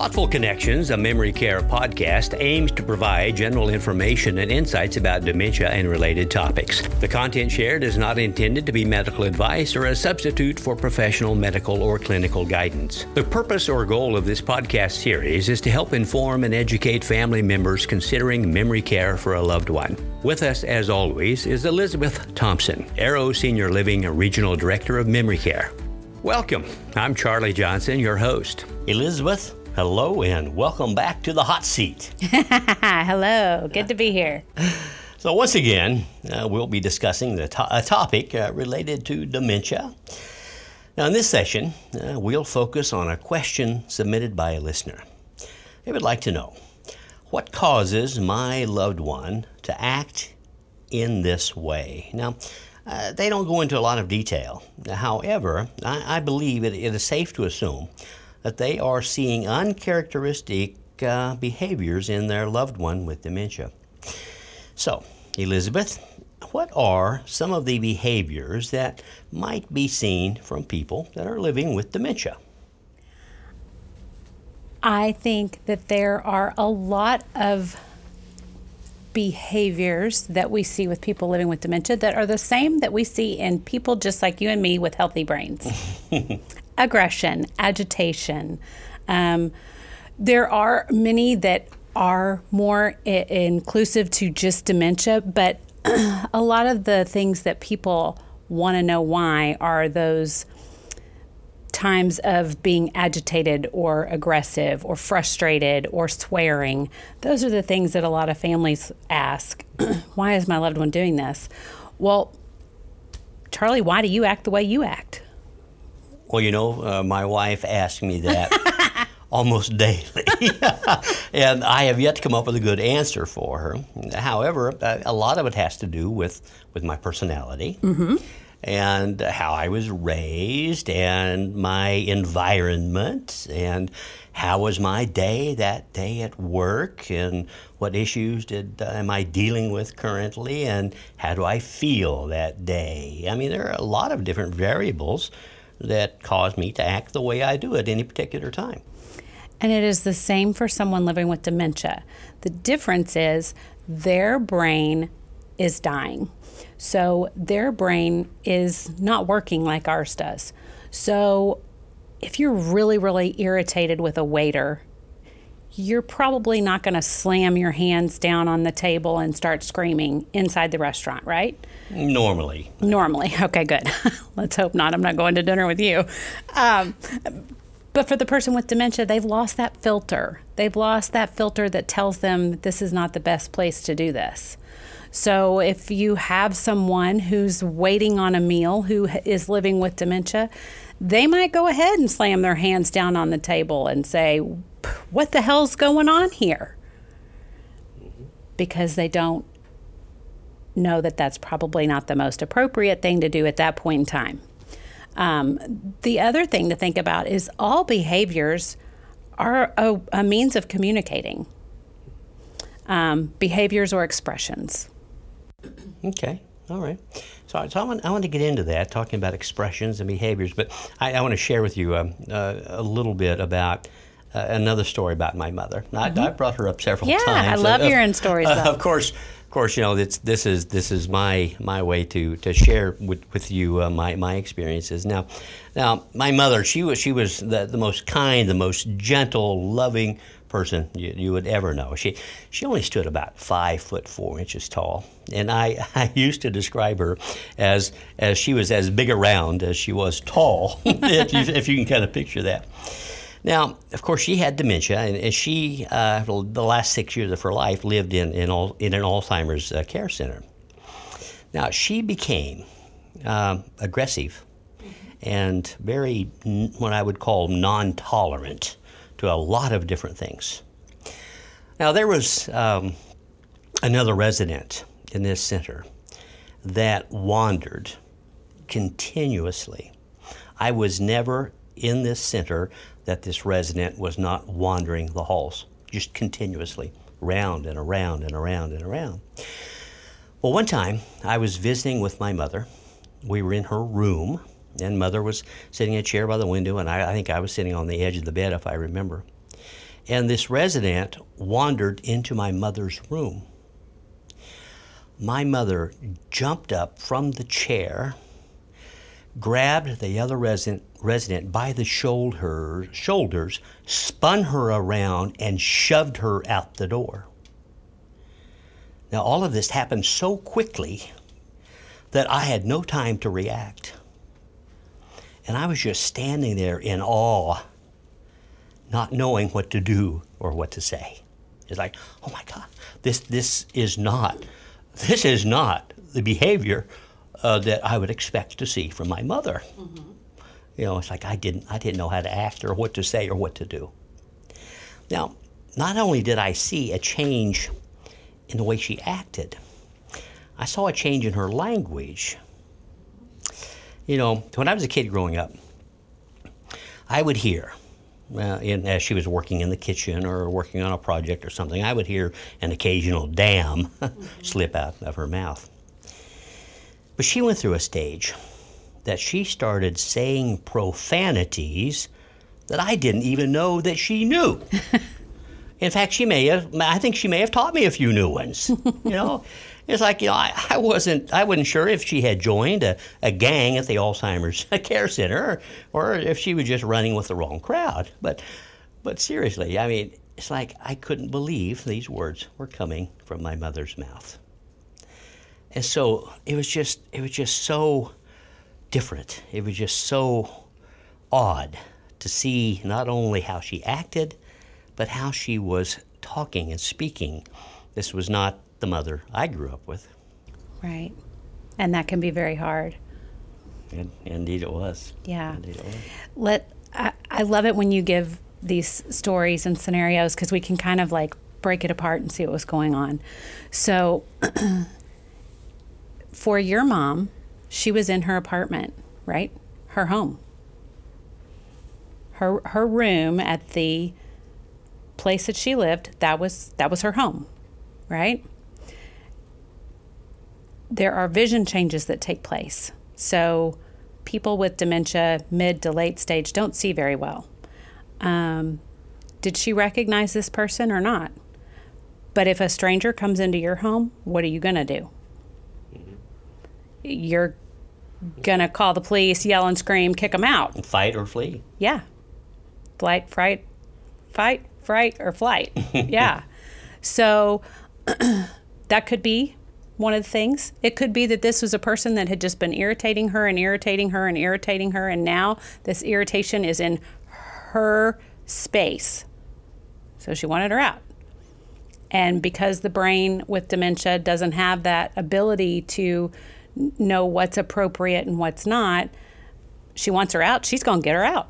Thoughtful Connections, a memory care podcast, aims to provide general information and insights about dementia and related topics. The content shared is not intended to be medical advice or a substitute for professional medical or clinical guidance. The purpose or goal of this podcast series is to help inform and educate family members considering memory care for a loved one. With us, as always, is Elizabeth Thompson, Arrow Senior Living Regional Director of Memory Care. Welcome. I'm Charlie Johnson, your host. Elizabeth, Hello and welcome back to the hot seat. Hello, good to be here. So, once again, uh, we'll be discussing the to- a topic uh, related to dementia. Now, in this session, uh, we'll focus on a question submitted by a listener. They would like to know what causes my loved one to act in this way? Now, uh, they don't go into a lot of detail. However, I, I believe it, it is safe to assume that they are seeing uncharacteristic uh, behaviors in their loved one with dementia. So, Elizabeth, what are some of the behaviors that might be seen from people that are living with dementia? I think that there are a lot of behaviors that we see with people living with dementia that are the same that we see in people just like you and me with healthy brains. aggression, agitation. Um, there are many that are more I- inclusive to just dementia, but a lot of the things that people want to know why are those times of being agitated or aggressive or frustrated or swearing. Those are the things that a lot of families ask why is my loved one doing this? Well, Charlie, why do you act the way you act? Well, you know, uh, my wife asks me that almost daily, and I have yet to come up with a good answer for her. However, uh, a lot of it has to do with with my personality. Mm-hmm. And how I was raised, and my environment, and how was my day that day at work, and what issues did uh, am I dealing with currently, and how do I feel that day? I mean, there are a lot of different variables that cause me to act the way I do at any particular time. And it is the same for someone living with dementia. The difference is their brain is dying. So their brain is not working like ours does. So if you're really, really irritated with a waiter, you're probably not going to slam your hands down on the table and start screaming inside the restaurant, right? Normally. Normally. Okay, good. Let's hope not. I'm not going to dinner with you. Um, but for the person with dementia, they've lost that filter. They've lost that filter that tells them this is not the best place to do this. So if you have someone who's waiting on a meal who is living with dementia, they might go ahead and slam their hands down on the table and say, What the hell's going on here? Because they don't know that that's probably not the most appropriate thing to do at that point in time. Um, the other thing to think about is all behaviors are a, a means of communicating um, behaviors or expressions. Okay, all right. So, so I, want, I want to get into that, talking about expressions and behaviors, but I, I want to share with you um, uh, a little bit about uh, another story about my mother. Mm-hmm. I, I, brought her up several yeah, times. Yeah, I love uh, hearing stories. Uh, of course, of course, you know it's, this is this is my my way to to share with, with you uh, my my experiences. Now, now my mother, she was she was the, the most kind, the most gentle, loving person you, you would ever know. She she only stood about five foot four inches tall, and I, I used to describe her as as she was as big around as she was tall, if, you, if you can kind of picture that. Now, of course, she had dementia, and, she, uh, the last six years of her life, lived in, in, all, in an Alzheimer's uh, care center. Now, she became uh, aggressive and very, what I would call non tolerant to a lot of different things. Now, there was um, another resident in this center that wandered continuously. I was never in this center that this resident was not wandering the halls, just continuously, round and around and around and around. Well, one time I was visiting with my mother. We were in her room, and mother was sitting in a chair by the window, and I, I think I was sitting on the edge of the bed, if I remember. and this resident wandered into my mother's room. My mother jumped up from the chair, grabbed the other resident, resident by the shoulder, shoulders, spun her around, and shoved her out the door. Now, all of this happened so quickly that I had no time to react. And I was just standing there in awe, not knowing what to do or what to say. It's like, oh my God, this, this is not, this is not the behavior uh, that I would expect to see from my mother. Mm-hmm. You know, it's like I didn't, I didn't know how to act or what to say or what to do. Now, not only did I see a change in the way she acted, I saw a change in her language. You know, when I was a kid growing up, I would hear, uh, in, as she was working in the kitchen or working on a project or something, I would hear an occasional damn mm-hmm. slip out of her mouth. But she went through a stage that she started saying profanities that I didn't even know that she knew. In fact, she may have, I think she may have taught me a few new ones. You know, it's like, you know, I, I wasn't, I wasn't sure if she had joined a, a gang at the Alzheimer's Care Center or, or if she was just running with the wrong crowd. But, but seriously, I mean, it's like I couldn't believe these words were coming from my mother's mouth. And so it was just, it was just so different. It was just so odd to see not only how she acted, but how she was talking and speaking. This was not the mother I grew up with. Right. And that can be very hard. And, indeed it was. Yeah. Indeed it was. Let I, I love it when you give these stories and scenarios because we can kind of like break it apart and see what was going on. So for your mom, she was in her apartment, right? Her home. Her her room at the place that she lived, that was that was her home, right? There are vision changes that take place. So people with dementia, mid to late stage, don't see very well. Um, did she recognize this person or not? But if a stranger comes into your home, what are you going to do? You're going to call the police, yell and scream, kick them out. Fight or flee. Yeah. Flight, fright, fight, fright or flight. yeah. So that could be one of the things. It could be that this was a person that had just been irritating her and irritating her and irritating her, and now this irritation is in her space. So she wanted her out. And because the brain with dementia doesn't have that ability to know what's appropriate and what's not, she wants her out, she's going to get her out.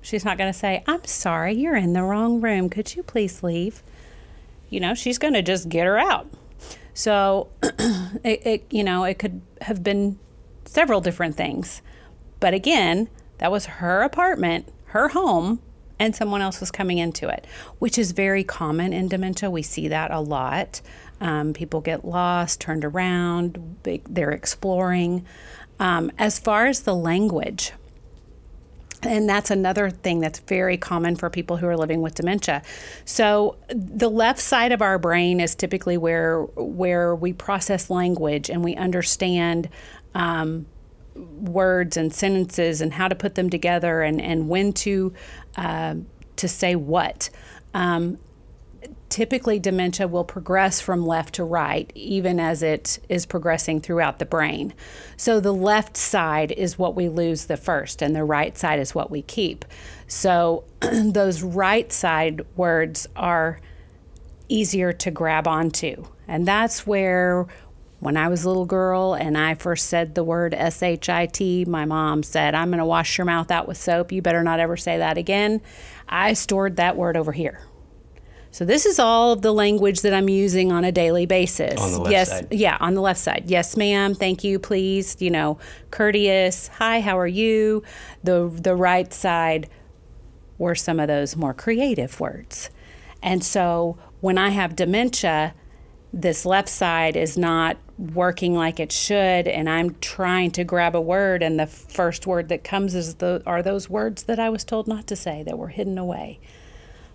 She's not going to say, I'm sorry, you're in the wrong room. Could you please leave? You know, she's going to just get her out. So, it, it, you know, it could have been several different things. But again, that was her apartment, her home, and someone else was coming into it, which is very common in dementia. We see that a lot. Um, people get lost, turned around, they're exploring. Um, as far as the language, and that's another thing that's very common for people who are living with dementia. So the left side of our brain is typically where where we process language and we understand um, words and sentences and how to put them together and and when to uh, to say what. Um, typically dementia will progress from left to right even as it is progressing throughout the brain. So the left side is what we lose the first and the right side is what we keep. So those right side words are easier to grab onto. And that's where when I was a little girl and I first said the word S H I T, my mom said, I'm going to wash your mouth out with soap. You better not ever say that again. I stored that word over here so this is all of the language that I'm using on a daily basis. On the left yes, side. yeah, on the left side. Yes, ma'am. Thank you, please. You know, courteous. Hi, how are you? The the right side were some of those more creative words. And so when I have dementia, this left side is not working like it should and I'm trying to grab a word and the first word that comes is the are those words that I was told not to say that were hidden away.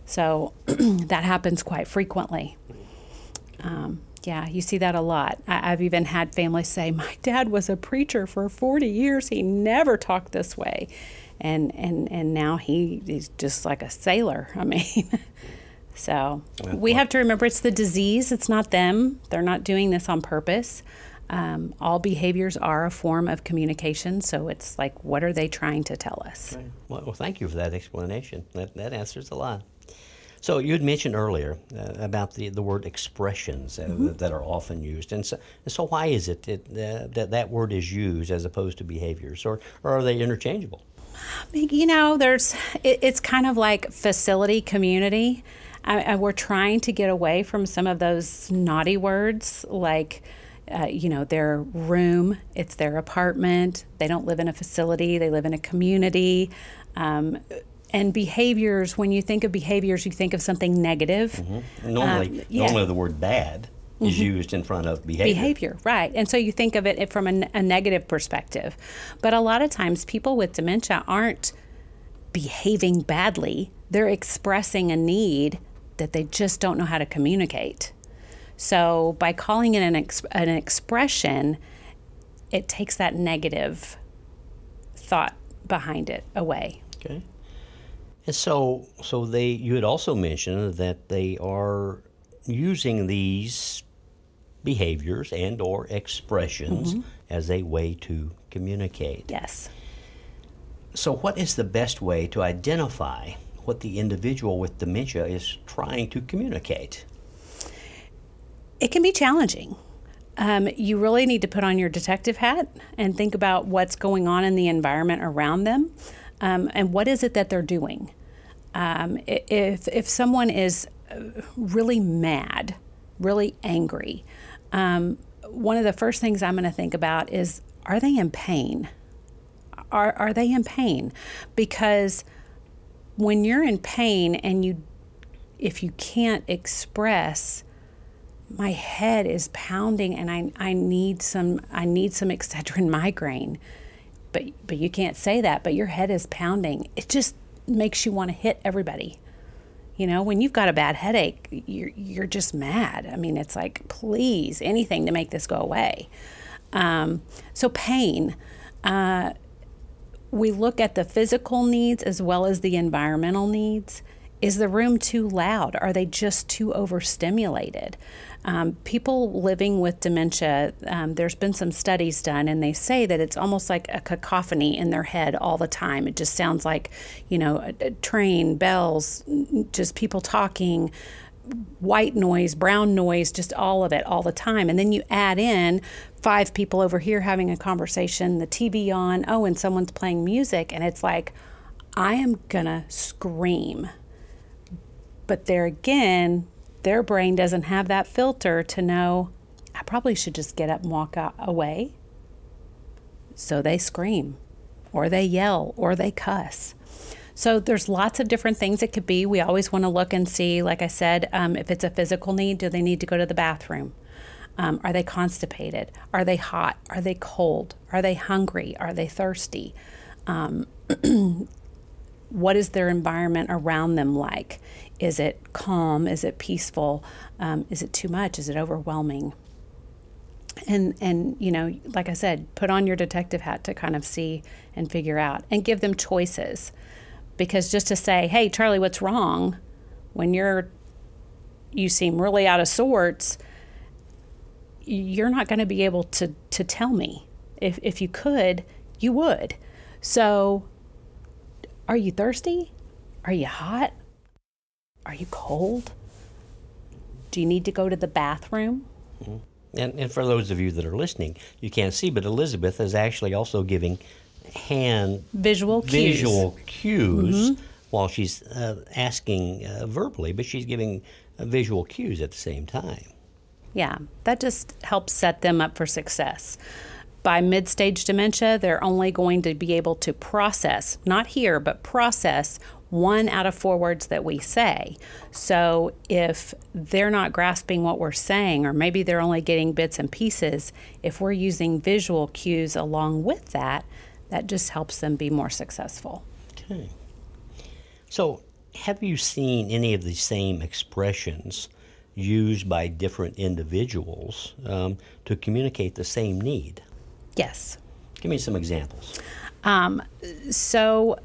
So that happens quite frequently. Um, yeah, you see that a lot. I, have even had families say, "My dad was a preacher for 40 years. He never talked this way," and and and now he is just like a sailor. I mean, so we have to remember it's the disease. It's not them. They're not doing this on purpose. Um, all behaviors are a form of communication. So it's like, what are they trying to tell us? Right. Well, well, thank you for that explanation. That that answers a lot. So you had mentioned earlier uh, about the, the word expressions uh, mm-hmm. that are often used, and so, so why is it that, uh, that that word is used as opposed to behaviors, or, or are they interchangeable? You know, there's it, it's kind of like facility community. I, I, we're trying to get away from some of those naughty words like. Uh, you know, their room, it's their apartment. They don't live in a facility, they live in a community. Um, and behaviors when you think of behaviors you think of something negative. Mm-hmm. normally um, yeah. normally the word bad mm-hmm. is used in front of behavior. Behavior right. And so you think of it from a, a negative perspective. But a lot of times people with dementia aren't behaving badly. They're expressing a need that they just don't know how to communicate. So by calling it an, ex- an expression it takes that negative thought behind it away. Okay and so, so they you had also mentioned that they are using these behaviors and or expressions mm-hmm. as a way to communicate. Yes. So, what is the best way to identify what the individual with dementia is trying to communicate? It can be challenging. Um, you really need to put on your detective hat and think about what's going on in the environment around them um, and what is it that they're doing. Um, if if someone is uh, really mad, really angry, um, one of the first things I'm going to think about is are they in pain? Are are they in pain? Because when you're in pain and you if you can't express my head is pounding and I, I need some I need some Excedrin migraine but but you can't say that, but your head is pounding. It just makes you want to hit everybody. You know, when you've got a bad headache, you're you're just mad. I mean, it's like, please, anything to make this go away. Um, so pain. Uh, we look at the physical needs as well as the environmental needs. Is the room too loud? Are they just too overstimulated? Um, people living with dementia, um, there's been some studies done, and they say that it's almost like a cacophony in their head all the time. It just sounds like, you know, a, train, bells, just people talking, white noise, brown noise, just all of it all the time. And then you add in five people over here having a conversation, the TV on, oh, and someone's playing music, and it's like, I am gonna scream. But there again, their brain doesn't have that filter to know, I probably should just get up and walk away. So they scream, or they yell, or they cuss. So there's lots of different things it could be. We always want to look and see, like I said, um, if it's a physical need, do they need to go to the bathroom? Um, are they constipated? Are they hot? Are they cold? Are they hungry? Are they thirsty? Um, what is their environment around them like? Is it calm? Is it peaceful? Um, is it too much? Is it overwhelming? And and you know, like I said, put on your detective hat to kind of see and figure out, and give them choices, because just to say, "Hey, Charlie, what's wrong?" when you're you seem really out of sorts, you're not going to be able to to tell me. If if you could, you would. So are you thirsty? Are you hot? Are you cold? Do you need to go to the bathroom? Mm-hmm. And, and for those of you that are listening, you can't see, but Elizabeth is actually also giving hand visual cues. visual cues mm-hmm. while she's uh, asking uh, verbally, but she's giving uh, visual cues at the same time. Yeah, that just helps set them up for success. By mid stage dementia, they're only going to be able to process, not hear, but process one out of four words that we say. So if they're not grasping what we're saying, or maybe they're only getting bits and pieces, if we're using visual cues along with that, that just helps them be more successful. Okay. So have you seen any of the same expressions used by different individuals um, to communicate the same need? Yes. Give me some examples. Um, so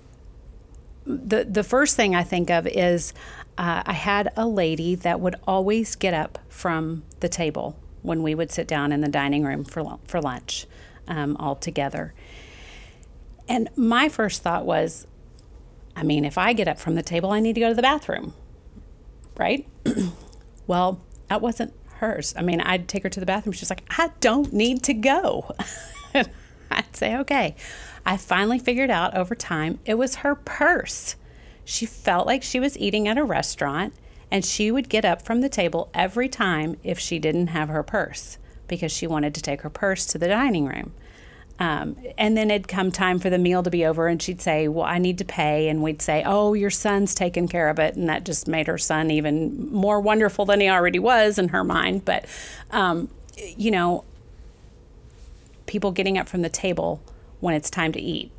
the the first thing I think of is uh, I had a lady that would always get up from the table when we would sit down in the dining room for for lunch um, all together. And my first thought was, I mean, if I get up from the table, I need to go to the bathroom, right? well, that wasn't hers. I mean, I'd take her to the bathroom. She's like, I don't need to go. I'd say, okay. I finally figured out over time it was her purse. She felt like she was eating at a restaurant and she would get up from the table every time if she didn't have her purse because she wanted to take her purse to the dining room. Um, and then it'd come time for the meal to be over, and she'd say, Well, I need to pay. And we'd say, Oh, your son's taking care of it. And that just made her son even more wonderful than he already was in her mind. But, um, you know, people getting up from the table when it's time to eat.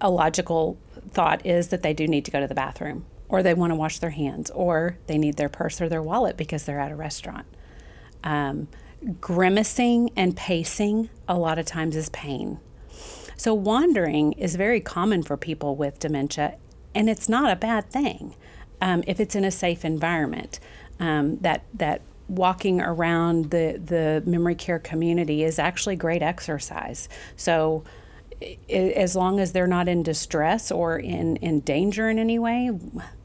A logical thought is that they do need to go to the bathroom, or they want to wash their hands, or they need their purse or their wallet because they're at a restaurant. Um, grimacing and pacing a lot of times is pain. So, wandering is very common for people with dementia, and it's not a bad thing um, if it's in a safe environment. Um, that that walking around the the memory care community is actually great exercise. So, as long as they're not in distress or in, in danger in any way,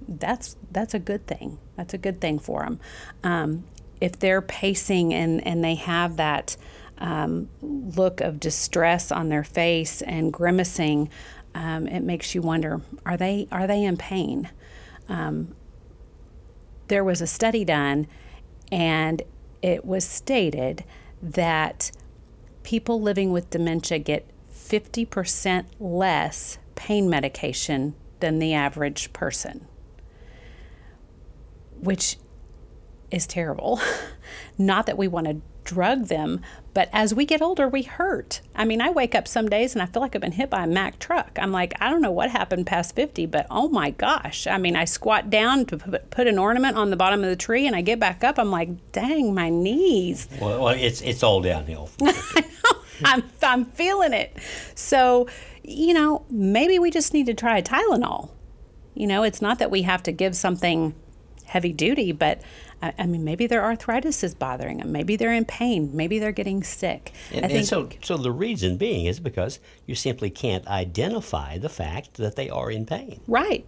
that's that's a good thing. That's a good thing for them. Um, if they're pacing and, and they have that um, look of distress on their face and grimacing, um, it makes you wonder: Are they are they in pain? Um, there was a study done, and it was stated that people living with dementia get 50% less pain medication than the average person, which is terrible. Not that we want to drug them, but as we get older, we hurt. I mean, I wake up some days and I feel like I've been hit by a Mack truck. I'm like, I don't know what happened past 50, but oh my gosh. I mean, I squat down to put an ornament on the bottom of the tree and I get back up. I'm like, dang, my knees. Well, well it's, it's all downhill. I'm, I'm feeling it. So, you know, maybe we just need to try Tylenol. You know, it's not that we have to give something heavy duty, but I, I, mean, maybe their arthritis is bothering them. Maybe they're in pain. Maybe they're getting sick. And, I think, and so, so the reason being is because you simply can't identify the fact that they are in pain. Right.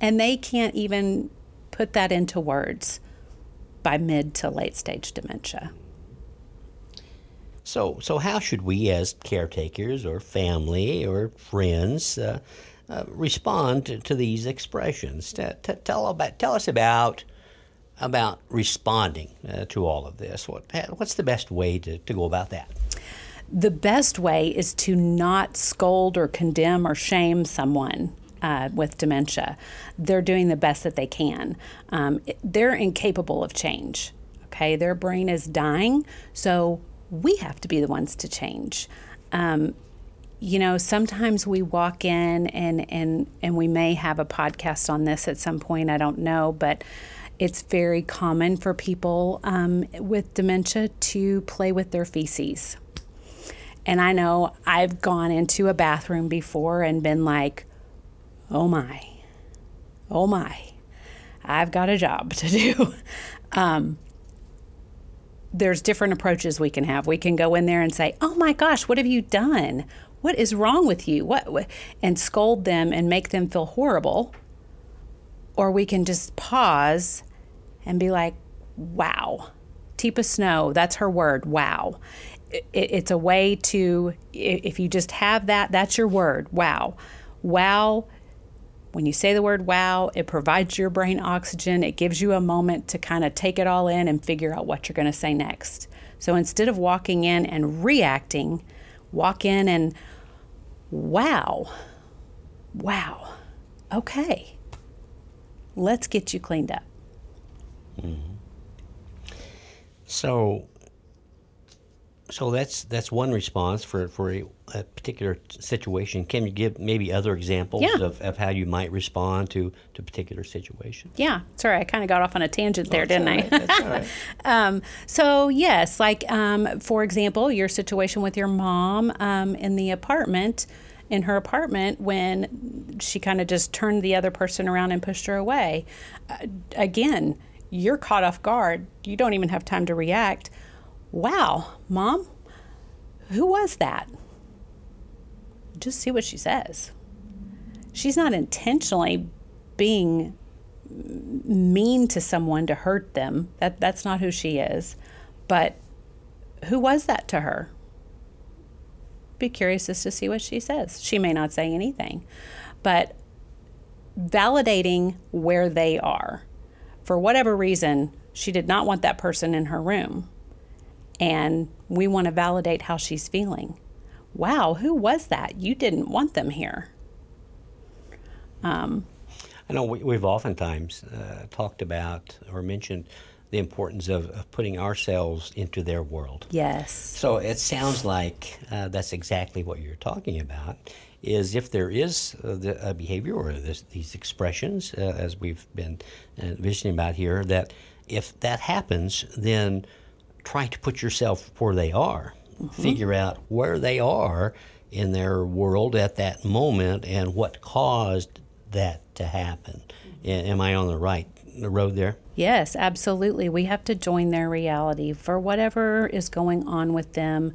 And they can't even put that into words by mid to late stage dementia. So, so how should we, as caretakers or family or friends, uh, uh, respond to, to, these expressions? T- t- tell about, tell us about about responding uh, to all of this. What, what's the best way to, to go about that? The best way is to not scold or condemn or shame someone. Uh, with dementia, they're doing the best that they can. Um, they're incapable of change. Okay, their brain is dying, so we have to be the ones to change. Um, you know, sometimes we walk in and and and we may have a podcast on this at some point. I don't know, but it's very common for people um, with dementia to play with their feces. And I know I've gone into a bathroom before and been like, oh my, oh my, I've got a job to do. um, there's different approaches we can have. We can go in there and say, oh my gosh, what have you done? What is wrong with you? What? And scold them and make them feel horrible. Or we can just pause and be like, wow. Teepa Snow, that's her word, wow. It, it's a way to, if you just have that, that's your word, wow. Wow, when you say the word wow, it provides your brain oxygen. It gives you a moment to kind of take it all in and figure out what you're going to say next. So instead of walking in and reacting, walk in and wow, wow, okay, let's get you cleaned up. Mm-hmm. So, so that's that's one response for for a, a particular situation, can you give maybe other examples Yeah. of, of how you might respond to to particular situation? Yeah, sorry, I kind of got off on a tangent there, didn't I? That's all right. Um, so yes, like um, for example, your situation with your mom um, in the apartment, in her apartment, when she kind of just turned the other person around and pushed her away. Uh, again, you're caught off guard. You don't even have time to react. Wow, mom, who was that? Just see what she says. She's not intentionally being mean to someone to hurt them. That that's not who she is. But who was that to her? Be curious as to see what she says. She may not say anything, but validating where they are. For whatever reason, she did not want that person in her room. And we want to validate how she's feeling. Wow, who was that? You didn't want them here. I know we, we've oftentimes uh, talked about or mentioned the importance of, of putting ourselves into their world. Yes. So it sounds like uh, that's exactly what you're talking about. Is if there is uh, the, a behavior or this, these expressions, uh, as we've been uh, visioning about here, that if that happens, then try to put yourself where they are, figure out where they are in their world at that moment and what caused that to happen. Am I on the right the road there? Yes, absolutely. We have to join their reality for whatever is going on with them.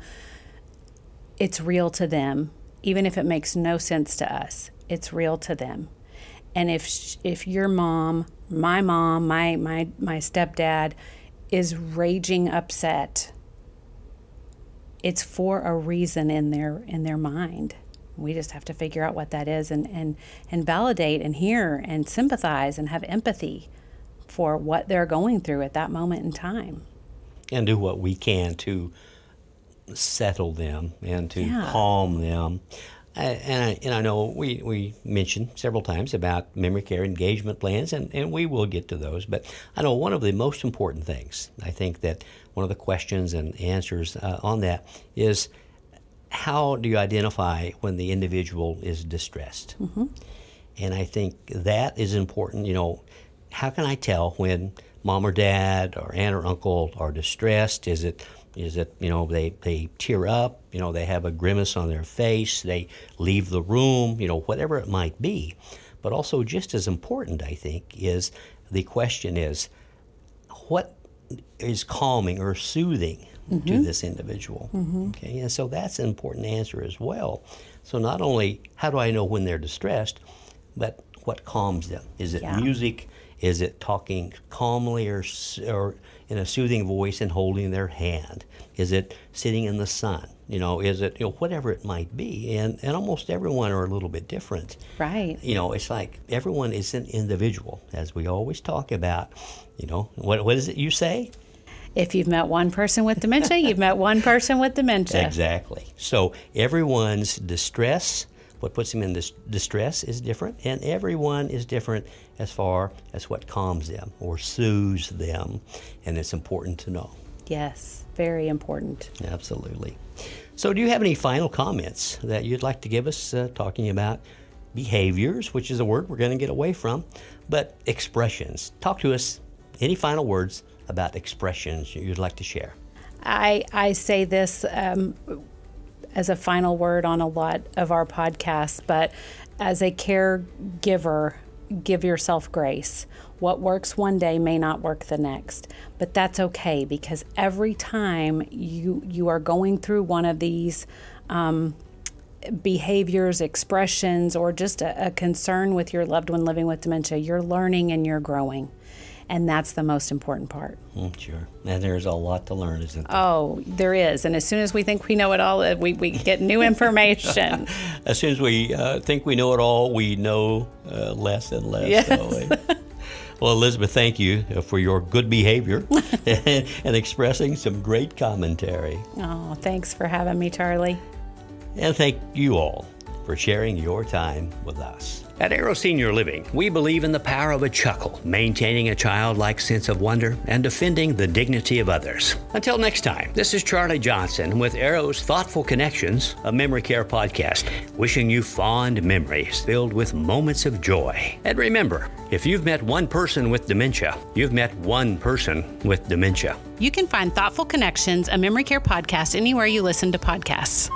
It's real to them, even if it makes no sense to us. It's real to them. And if if your mom, my mom, my my my stepdad is raging upset, it's for a reason in their in their mind. We just have to figure out what that is and and and validate and hear and sympathize and have empathy for what they're going through at that moment in time. and do what we can to settle them and to Yeah. calm them. And, I, and I know we, we mentioned several times about memory care engagement plans, and, and we will get to those. But I know one of the most important things, I think that one of the questions and answers uh, on that is how do you identify when the individual is distressed? And I think that is important. You know, how can I tell when mom or dad or aunt or uncle are distressed? Is it is it you know they they tear up? You know they have a grimace on their face. They leave the room. You know whatever it might be. But also just as important, I think, is the question is what is calming or soothing to mm-hmm. this individual. Mm-hmm. Okay, and so that's an important answer as well. So not only how do I know when they're distressed, but what calms them? Is it Yeah. music? Is it talking calmly or, or in a soothing voice and holding their hand? Is it sitting in the sun? You know, is it you know whatever it might be? And and almost everyone are a little bit different Right. you know, it's like everyone is an individual, as we always talk about. You know, what what is it you say? If you've met one person with dementia, you've met one person with dementia. Exactly. So everyone's distress, what puts them in this distress, is different, and everyone is different as far as what calms them or soothes them, and it's important to know. Yes, very important. Absolutely. So, do you have any final comments that you'd like to give us uh, talking about behaviors, which is a word we're going to get away from, but expressions? Talk to us. Any final words about expressions you'd like to share? I, I say this um, as a final word on a lot of our podcasts, but as a caregiver, give yourself grace. What works one day may not work the next, but that's okay because every time you you are going through one of these um, behaviors, expressions, or just a, a concern with your loved one living with dementia, you're learning and you're growing, and that's the most important part. Mm, sure. And there's a lot to learn, isn't there? Oh, there is. And as soon as we think we know it all, uh, we, we get new information. As soon as we uh, think we know it all, we know uh, less and less. Yes. Well, Elizabeth, thank you uh, for your good behavior and, and expressing some great commentary. oh, thanks for having me, Charlie. And thank you all for sharing your time with us. At Arrow Senior Living, we believe in the power of a chuckle, maintaining a childlike sense of wonder, and defending the dignity of others. Until next time, this is Charlie Johnson with Arrow's Thoughtful Connections, a memory care podcast, wishing you fond memories filled with moments of joy. And remember, if you've met one person with dementia, you've met one person with dementia. You can find Thoughtful Connections, a memory care podcast, anywhere you listen to podcasts.